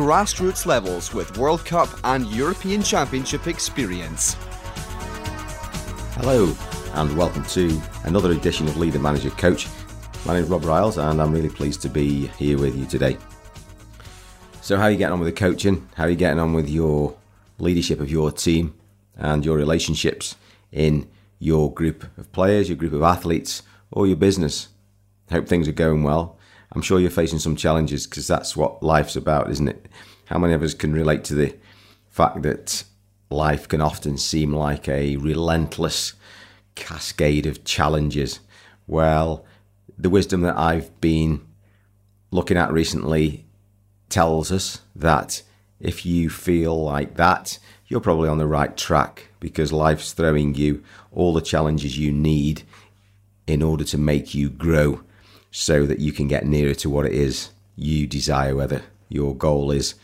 grassroots levels with World Cup and European Championship experience. Hello, and welcome to another edition of Leader Manager Coach. My name is Rob Riles, and I'm really pleased to be here with you today. So, how are you getting on with the coaching? How are you getting on with your leadership of your team and your relationships in your group of players, your group of athletes, or your business? Hope things are going well. I'm sure you're facing some challenges because that's what life's about, isn't it? How many of us can relate to the fact that life can often seem like a relentless cascade of challenges? Well, the wisdom that I've been looking at recently tells us that if you feel like that, you're probably on the right track because life's throwing you all the challenges you need in order to make you grow so that you can get nearer to what it is you desire, whether your goal is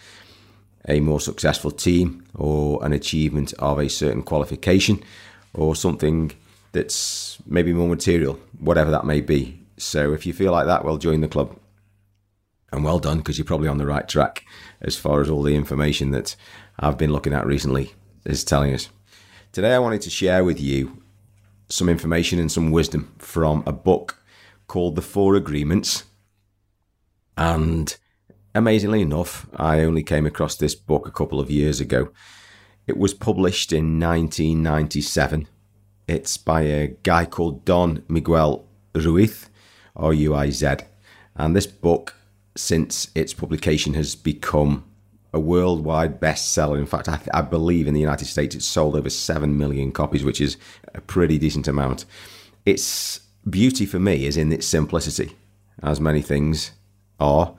a more successful team or an achievement of a certain qualification or something that's maybe more material, whatever that may be. So if you feel like that, well, join the club. And well done, because you're probably on the right track as far as all the information that I've been looking at recently is telling us. Today, I wanted to share with you some information and some wisdom from a book called The Four Agreements. And amazingly enough, I only came across this book a couple of years ago. It was published in 1997. It's by a guy called Don Miguel Ruiz, R U I Z. And this book, since its publication, has become a worldwide bestseller. In fact, I, I, believe in the United States it's sold over 7 million copies, which is a pretty decent amount. It's beauty for me is in its simplicity, as many things are.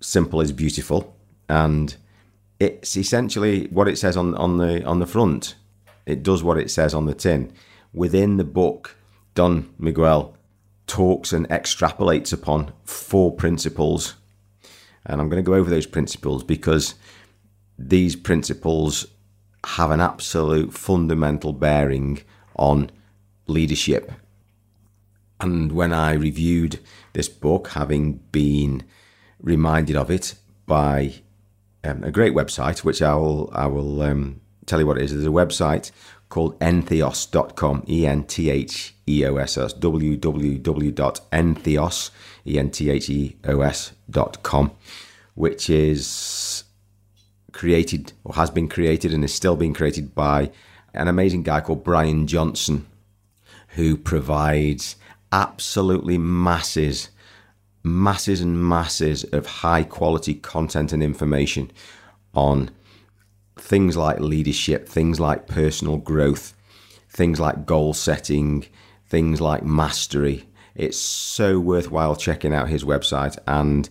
Simple is beautiful, and it's essentially what it says on on the on the front. It does what it says on the tin. Within the book, Don Miguel talks and extrapolates upon four principles, and I'm going to go over those principles because these principles have an absolute fundamental bearing on leadership and when I reviewed this book, having been reminded of it by um, a great website, which I will I will um, tell you what it is. There's a website called entheos.com, E N T H E O S S, www.entheos, N T H O S.com, which is created or has been created and is still being created by an amazing guy called Brian Johnson, who provides absolutely masses, masses and masses of high quality content and information on things like leadership, things like personal growth, things like goal setting, things like mastery. It's so worthwhile checking out his website. And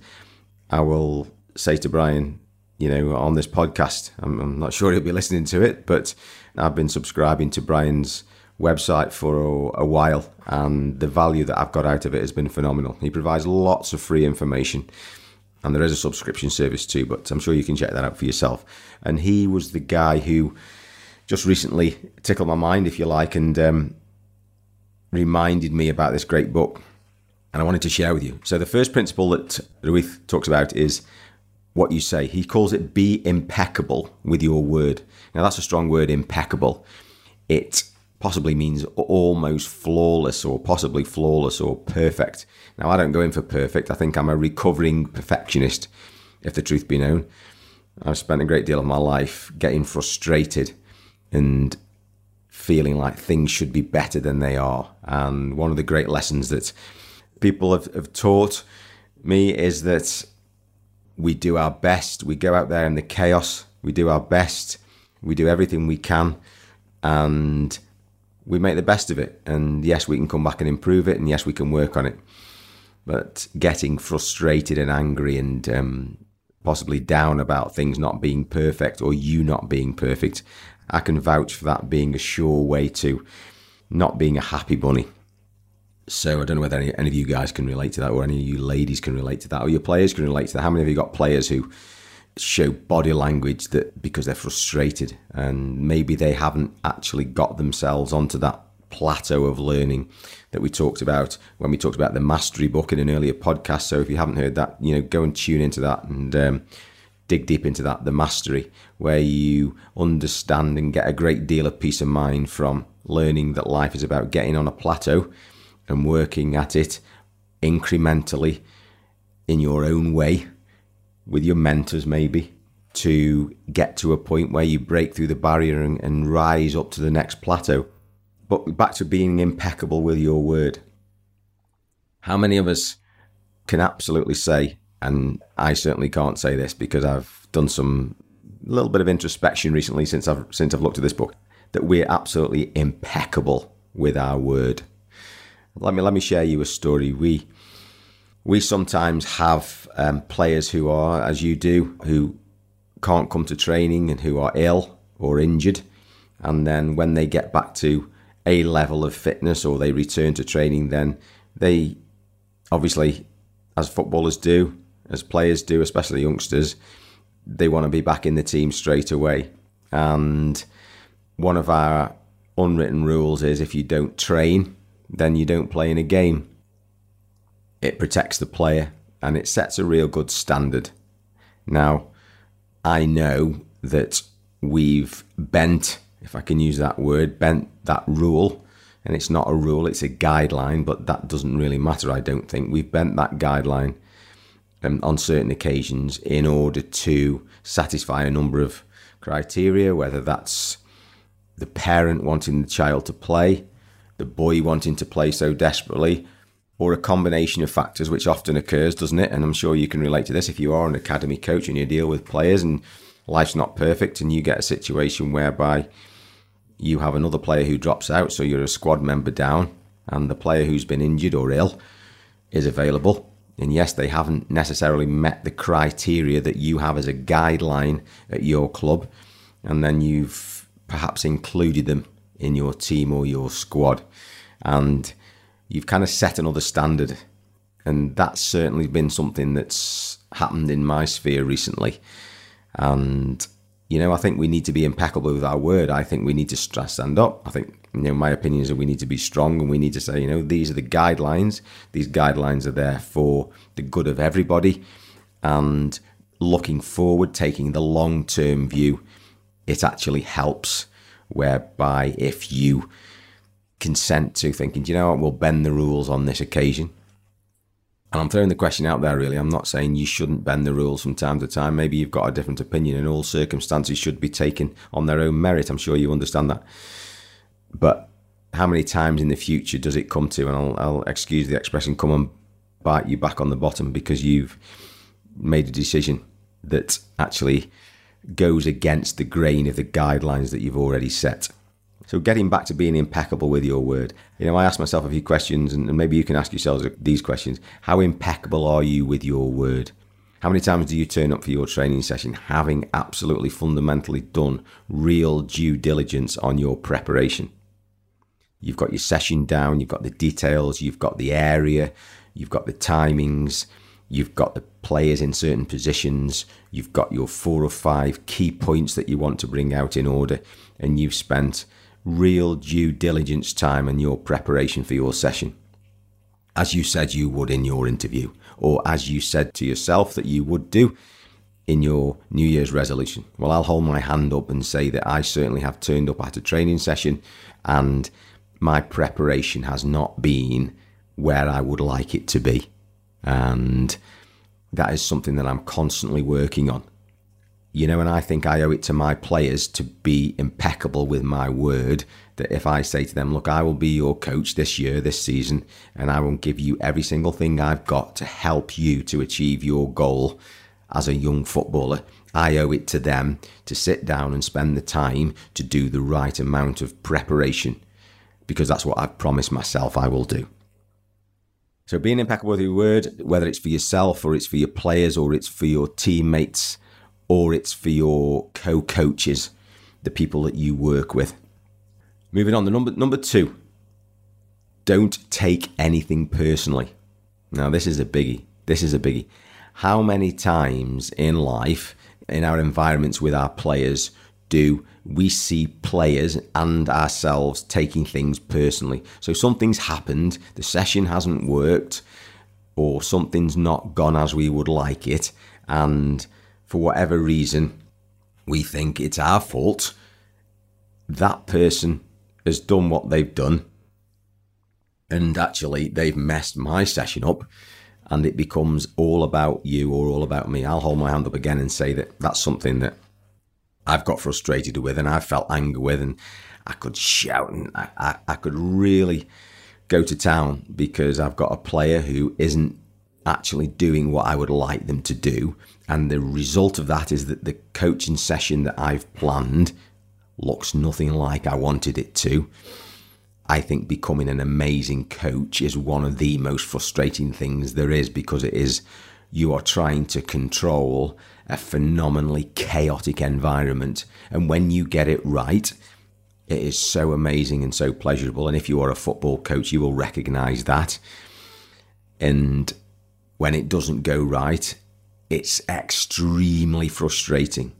I will say to Brian, you know, on this podcast, I'm, I'm not sure he'll be listening to it, but I've been subscribing to Brian's website for a, while, and the value that I've got out of it has been phenomenal. He provides lots of free information, and there is a subscription service too, but I'm sure you can check that out for yourself. And he was the guy who just recently tickled my mind, if you like, and um, reminded me about this great book, and I wanted to share with you. So, the first principle that Ruiz talks about is what you say. He calls it be impeccable with your word. Now, that's a strong word, impeccable. It possibly means almost flawless or possibly flawless or perfect. Now, I don't go in for perfect. I think I'm a recovering perfectionist, if the truth be known. I've spent a great deal of my life getting frustrated and feeling like things should be better than they are. And one of the great lessons that people have, have taught me is that we do our best. We go out there in the chaos, we do our best, we do everything we can. And we make the best of it. And yes, we can come back and improve it, and yes, we can work on it. But getting frustrated and angry and um, possibly down about things not being perfect or you not being perfect, I can vouch for that being a sure way to not being a happy bunny. So I don't know whether any, any of you guys can relate to that, or any of you ladies can relate to that, or your players can relate to that. How many of you got players who show body language that because they're frustrated and maybe they haven't actually got themselves onto that plateau of learning that we talked about when we talked about the mastery book in an earlier podcast. So if you haven't heard that, you know, go and tune into that and um, dig deep into that. The mastery, where you understand and get a great deal of peace of mind from learning that life is about getting on a plateau and working at it incrementally in your own way with your mentors, maybe. To get to a point where you break through the barrier and, and rise up to the next plateau but back to being impeccable with your word. How many of us can absolutely say, and I certainly can't say this because I've done some little bit of introspection recently since I've since I've looked at this book, that we're absolutely impeccable with our word. Let me let me share you a story. We we sometimes have um, players who are, as you do, who can't come to training and who are ill or injured, and then when they get back to a level of fitness or they return to training, then they obviously, as footballers do, as players do, especially youngsters, they want to be back in the team straight away. And one of our unwritten rules is if you don't train, then you don't play in a game. It protects the player and it sets a real good standard. Now, I know that we've bent if I can use that word, bent that rule. And it's not a rule, it's a guideline, but that doesn't really matter, I don't think. We've bent that guideline um, on certain occasions in order to satisfy a number of criteria, whether that's the parent wanting the child to play, the boy wanting to play so desperately, or a combination of factors, which often occurs, doesn't it? And I'm sure you can relate to this if you are an academy coach and you deal with players and life's not perfect and you get a situation whereby you have another player who drops out, so you're a squad member down, and the player who's been injured or ill is available. And yes, they haven't necessarily met the criteria that you have as a guideline at your club, and then you've perhaps included them in your team or your squad, and you've kind of set another standard. And that's certainly been something that's happened in my sphere recently. And you know, I think we need to be impeccable with our word. I think we need to stand up. I think, you know, my opinion is that we need to be strong and we need to say, you know, these are the guidelines. These guidelines are there for the good of everybody. And looking forward, taking the long term view, it actually helps. Whereby if you consent to thinking, do you know what, we'll bend the rules on this occasion and I'm throwing the question out there, really. I'm not saying you shouldn't bend the rules from time to time. Maybe you've got a different opinion, and all circumstances should be taken on their own merit. I'm sure you understand that. But how many times in the future does it come to, and I'll, I'll excuse the expression, come and bite you back on the bottom because you've made a decision that actually goes against the grain of the guidelines that you've already set? So getting back to being impeccable with your word, you know, I ask myself a few questions, and maybe you can ask yourselves these questions: How impeccable are you with your word? How many times do you turn up for your training session having absolutely fundamentally done real due diligence on your preparation? You've got your session down, you've got the details, you've got the area, you've got the timings, you've got the players in certain positions, you've got your four or five key points that you want to bring out in order, and you've spent real due diligence time and your preparation for your session, as you said you would in your interview, or as you said to yourself that you would do in your New Year's resolution. Well, I'll hold my hand up and say that I certainly have turned up at a training session and my preparation has not been where I would like it to be. And that is something that I'm constantly working on you know, and I think I owe it to my players to be impeccable with my word. That if I say to them, look, I will be your coach this year, this season, and I will give you every single thing I've got to help you to achieve your goal as a young footballer, I owe it to them to sit down and spend the time to do the right amount of preparation because that's what I've promised myself I will do. So being impeccable with your word, whether it's for yourself or it's for your players or it's for your teammates or it's for your co-coaches, the people that you work with. Moving on, the number number two. Don't take anything personally. Now this is a biggie. This is a biggie. How many times in life, in our environments with our players, do we see players and ourselves taking things personally. So something's happened, the session hasn't worked, or something's not gone as we would like it, and for whatever reason, we think it's our fault. That person has done what they've done, and actually, they've messed my session up, and it becomes all about you or all about me. I'll hold my hand up again and say that that's something that I've got frustrated with and I've felt anger with, and I could shout and I, I, I could really go to town because I've got a player who isn't actually doing what I would like them to do. And the result of that is that the coaching session that I've planned looks nothing like I wanted it to. I think becoming an amazing coach is one of the most frustrating things there is because it is you are trying to control a phenomenally chaotic environment. And when you get it right, it is so amazing and so pleasurable. And if you are a football coach, you will recognize that. And when it doesn't go right, it's extremely frustrating.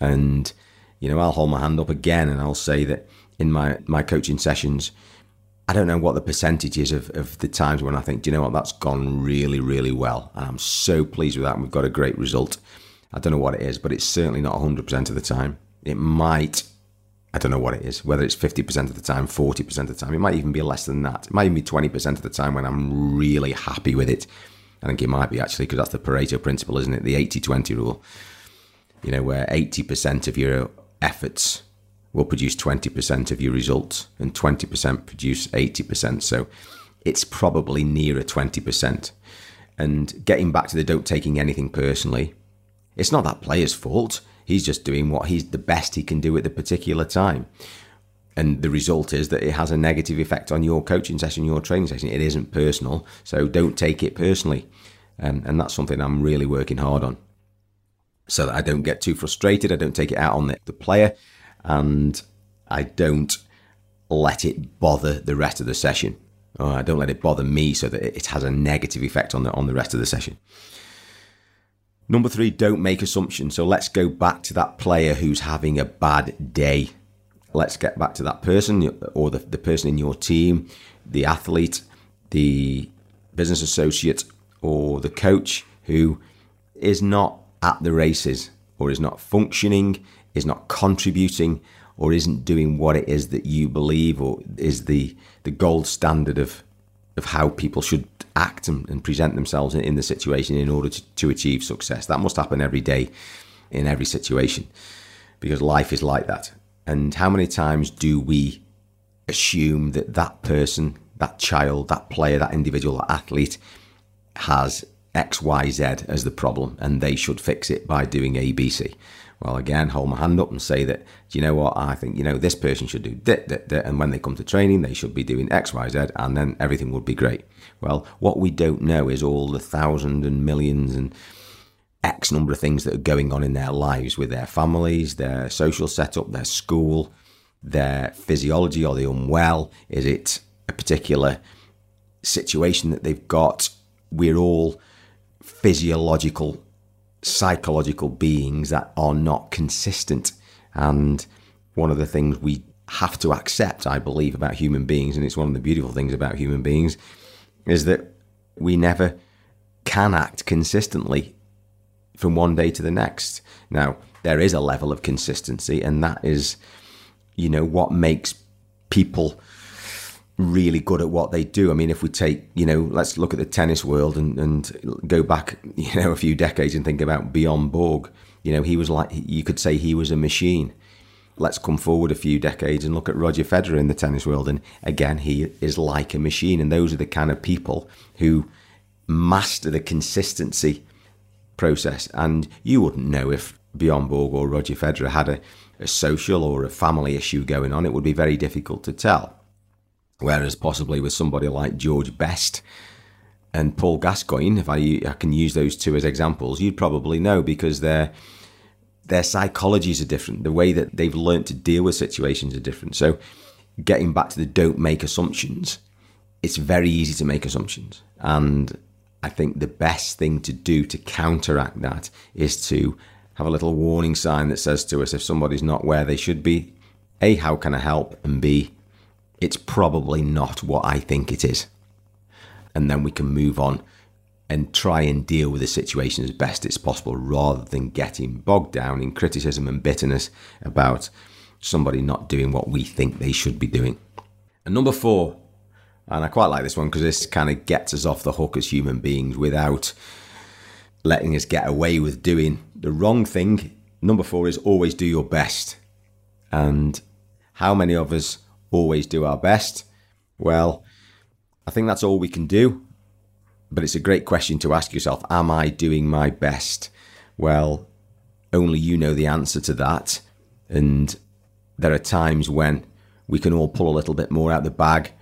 And, you know, I'll hold my hand up again and I'll say that in my, my coaching sessions, I don't know what the percentage is of, of the times when I think, do you know what, that's gone really, really well. And I'm so pleased with that. And we've got a great result. I don't know what it is, but it's certainly not 100% of the time. It might, I don't know what it is, whether it's 50% of the time, 40% of the time. It might even be less than that. It might even be 20% of the time when I'm really happy with it. I think it might be actually because that's the Pareto principle, isn't it? The 80 20 rule. You know, where 80% of your efforts will produce 20% of your results and 20% produce 80%. So it's probably nearer 20%. And getting back to the don't taking anything personally, it's not that player's fault. He's just doing what he's the best he can do at the particular time. And the result is that it has a negative effect on your coaching session, your training session. It isn't personal, so don't take it personally. Um, and that's something I'm really working hard on. So that I don't get too frustrated, I don't take it out on the, the player, and I don't let it bother the rest of the session. I don't let it bother me so that it has a negative effect on the on the rest of the session. Number three, don't make assumptions. So let's go back to that player who's having a bad day. Let's get back to that person or the, the person in your team, the athlete, the business associate, or the coach who is not at the races or is not functioning, is not contributing, or isn't doing what it is that you believe or is the, the gold standard of, of how people should act and, and present themselves in, in, the situation in order to, to achieve success. That must happen every day in every situation because life is like that. And how many times do we assume that that person, that child, that player, that individual, that athlete has X, Y, Z as the problem and they should fix it by doing A, B, C? Well, again, hold my hand up and say that, do you know what? I think, you know, this person should do that, that, that. And when they come to training, they should be doing X, Y, Z, and then everything would be great. Well, what we don't know is all the thousands and millions and X number of things that are going on in their lives with their families, their social setup, their school, their physiology. Are they unwell? Is it a particular situation that they've got? We're all physiological psychological beings that are not consistent. And one of the things we have to accept, I believe, about human beings, and it's one of the beautiful things about human beings, is that we never can act consistently from one day to the next. Now, there is a level of consistency, and that is, you know, what makes people really good at what they do. I mean, if we take, you know, let's look at the tennis world and, and go back, you know, a few decades and think about Bjorn Borg. You know, he was like, you could say he was a machine. Let's come forward a few decades and look at Roger Federer in the tennis world. And again, he is like a machine. And those are the kind of people who master the consistency process. And you wouldn't know if Bjorn Borg or Roger Federer had a, a social or a family issue going on. It would be very difficult to tell. Whereas possibly with somebody like George Best, and Paul Gascoigne, if I, I can use those two as examples, you'd probably know because their their psychologies are different. The way that they've learned to deal with situations are different. So, getting back to the don't make assumptions, it's very easy to make assumptions, and I think the best thing to do to counteract that is to have a little warning sign that says to us if somebody's not where they should be, a how can I help, and b it's probably not what I think it is and then we can move on and try and deal with the situation as best as possible rather than getting bogged down in criticism and bitterness about somebody not doing what we think they should be doing. And number four, and I quite like this one because this kind of gets us off the hook as human beings without letting us get away with doing the wrong thing. Number four is always do your best. And how many of us always do our best? Well, I think that's all we can do. But it's a great question to ask yourself Am I doing my best? Well, only you know the answer to that. And there are times when we can all pull a little bit more out the bag.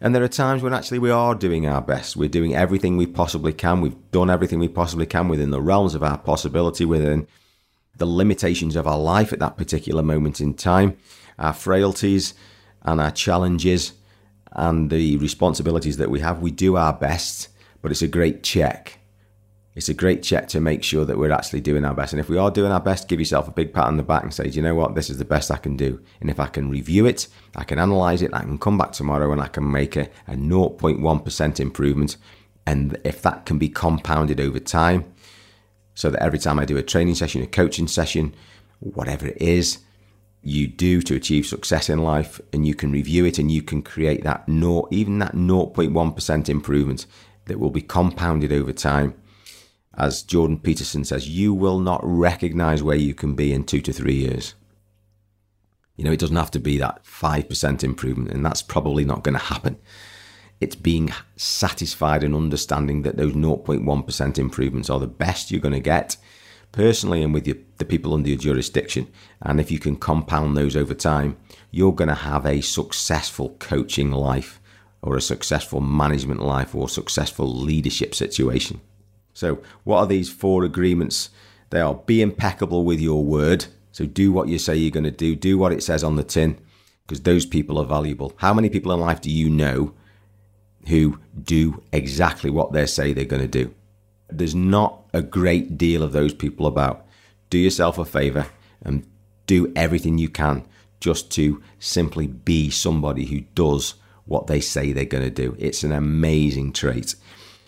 And there are times when actually we are doing our best. We're doing everything we possibly can. We've done everything we possibly can within the realms of our possibility, within the limitations of our life at that particular moment in time, our frailties and our challenges and the responsibilities that we have, we do our best, but it's a great check. It's a great check to make sure that we're actually doing our best. And if we are doing our best, give yourself a big pat on the back and say, you know what, this is the best I can do. And if I can review it, I can analyze it, I can come back tomorrow and I can make a, a 0.1% improvement. And if that can be compounded over time, so that every time I do a training session, a coaching session, whatever it is, you do to achieve success in life and you can review it and you can create that no even that 0.1% improvement that will be compounded over time as jordan peterson says you will not recognize where you can be in two to three years you know it doesn't have to be that 5% improvement and that's probably not going to happen it's being satisfied and understanding that those 0.1% improvements are the best you're going to get personally and with your, the people under your jurisdiction. And if you can compound those over time, you're going to have a successful coaching life or a successful management life or successful leadership situation. So, what are these four agreements? They are be impeccable with your word. So, do what you say you're going to do, do what it says on the tin, because those people are valuable. How many people in life do you know who do exactly what they say they're going to do? There's not a great deal of those people about. Do yourself a favor and do everything you can just to simply be somebody who does what they say they're going to do. It's an amazing trait.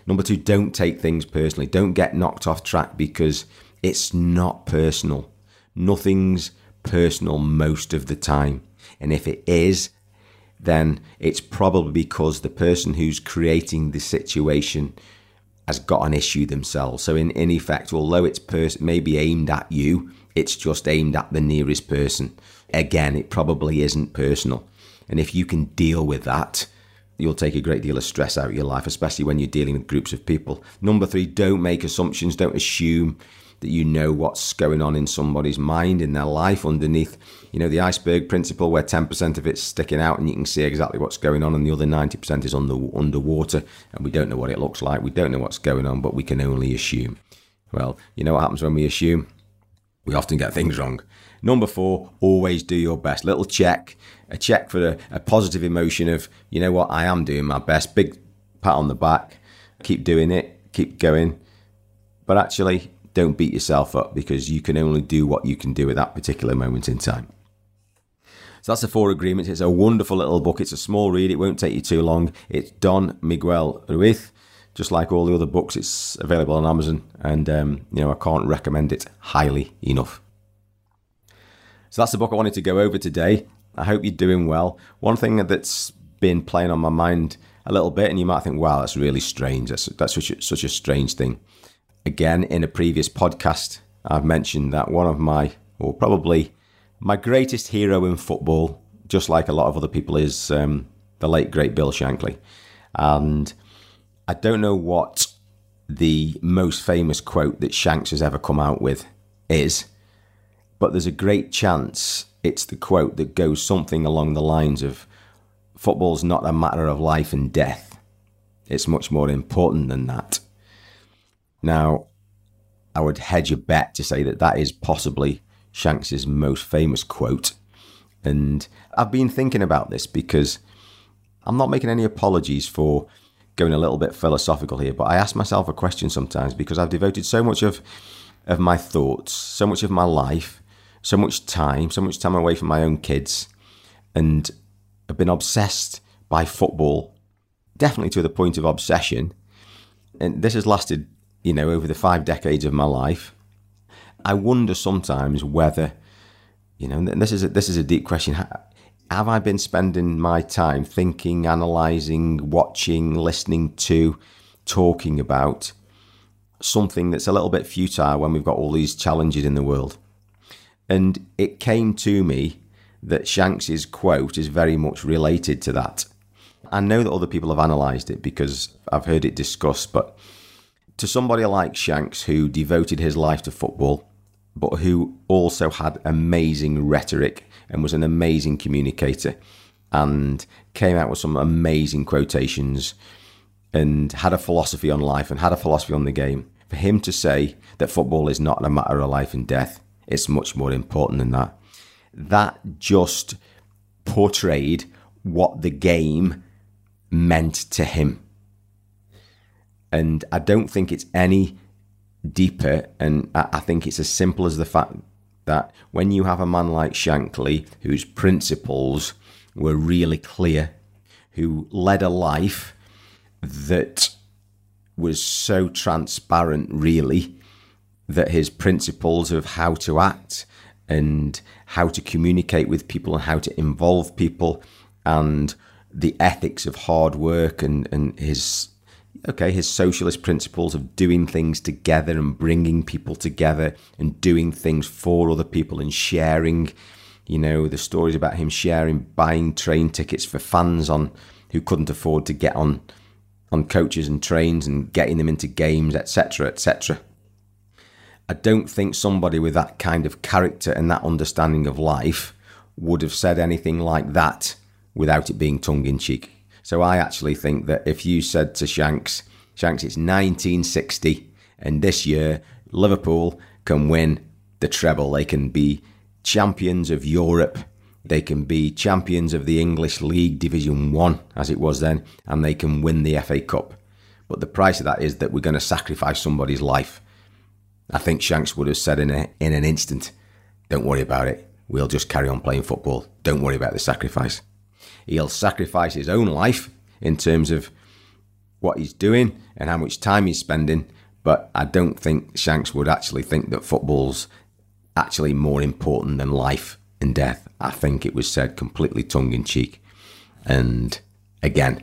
Number two, don't take things personally. Don't get knocked off track because it's not personal. Nothing's personal most of the time. And if it is, then it's probably because the person who's creating the situation has got an issue themselves. So in, in effect, although it's pers- maybe aimed at you, it's just aimed at the nearest person. Again, it probably isn't personal. And if you can deal with that, you'll take a great deal of stress out of your life, especially when you're dealing with groups of people. Number three, don't make assumptions. Don't assume that you know what's going on in somebody's mind, in their life, underneath, you know, the iceberg principle where 10% of it's sticking out and you can see exactly what's going on and the other 90% is under, underwater and we don't know what it looks like. We don't know what's going on, but we can only assume. Well, you know what happens when we assume? We often get things wrong. Number four, always do your best. Little check, a check for a, a positive emotion of, you know what, I am doing my best. Big pat on the back. Keep doing it. Keep going. But actually, don't beat yourself up because you can only do what you can do at that particular moment in time. So that's the four agreements. It's a wonderful little book. It's a small read. It won't take you too long. It's Don Miguel Ruiz. Just like all the other books, it's available on Amazon, and um, you know I can't recommend it highly enough. So that's the book I wanted to go over today. I hope you're doing well. One thing that's been playing on my mind a little bit, and you might think, "Wow, that's really strange. That's that's such a, such a strange thing." Again, in a previous podcast, I've mentioned that one of my, or probably my greatest hero in football, just like a lot of other people, is um, the late great Bill Shankly. And I don't know what the most famous quote that Shanks has ever come out with is, but there's a great chance it's the quote that goes something along the lines of football's not a matter of life and death. It's much more important than that. Now, I would hedge a bet to say that that is possibly Shanks's most famous quote. And I've been thinking about this because I'm not making any apologies for going a little bit philosophical here, but I ask myself a question sometimes because I've devoted so much of of my thoughts, so much of my life, so much time, so much time away from my own kids, and I've been obsessed by football, definitely to the point of obsession. And this has lasted, you know, over the five decades of my life. I wonder sometimes whether, you know, and this is a, this is a deep question have I been spending my time thinking, analysing, watching, listening to, talking about something that's a little bit futile when we've got all these challenges in the world? And it came to me that Shanks's quote is very much related to that. I know that other people have analysed it because I've heard it discussed, but to somebody like Shanks who devoted his life to football, but who also had amazing rhetoric and was an amazing communicator and came out with some amazing quotations and had a philosophy on life and had a philosophy on the game. For him to say that football is not a matter of life and death, it's much more important than that. That just portrayed what the game meant to him. And I don't think it's any deeper, and I think it's as simple as the fact that when you have a man like Shankly, whose principles were really clear, who led a life that was so transparent, really, that his principles of how to act and how to communicate with people and how to involve people and the ethics of hard work and, and his okay, his socialist principles of doing things together and bringing people together and doing things for other people and sharing, you know, the stories about him sharing, buying train tickets for fans on who couldn't afford to get on on coaches and trains and getting them into games, etc., etc. I don't think somebody with that kind of character and that understanding of life would have said anything like that without it being tongue in cheek. So I actually think that if you said to Shanks, Shanks, it's 1960, and this year Liverpool can win the treble. They can be champions of Europe. They can be champions of the English League Division 1, as it was then, and they can win the FA Cup. But the price of that is that we're going to sacrifice somebody's life. I think Shanks would have said in, a, in an instant, Don't worry about it. We'll just carry on playing football. Don't worry about the sacrifice. He'll sacrifice his own life in terms of what he's doing and how much time he's spending. But I don't think Shanks would actually think that football's actually more important than life and death. I think it was said completely tongue in cheek. And again,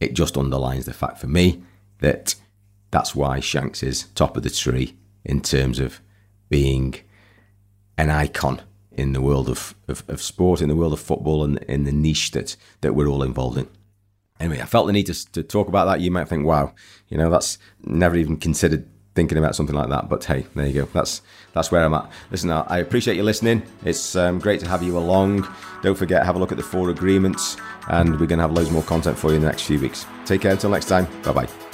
it just underlines the fact for me that that's why Shanks is top of the tree in terms of being an icon in the world of, of, of sport, in the world of football, and in the niche that, that we're all involved in. Anyway, I felt the need to, to talk about that. You might think, wow, you know, that's never even considered thinking about something like that. But hey, there you go. That's that's where I'm at. Listen, I appreciate you listening. It's um, great to have you along. Don't forget, have a look at the four agreements, and we're going to have loads more content for you in the next few weeks. Take care until next time. Bye bye.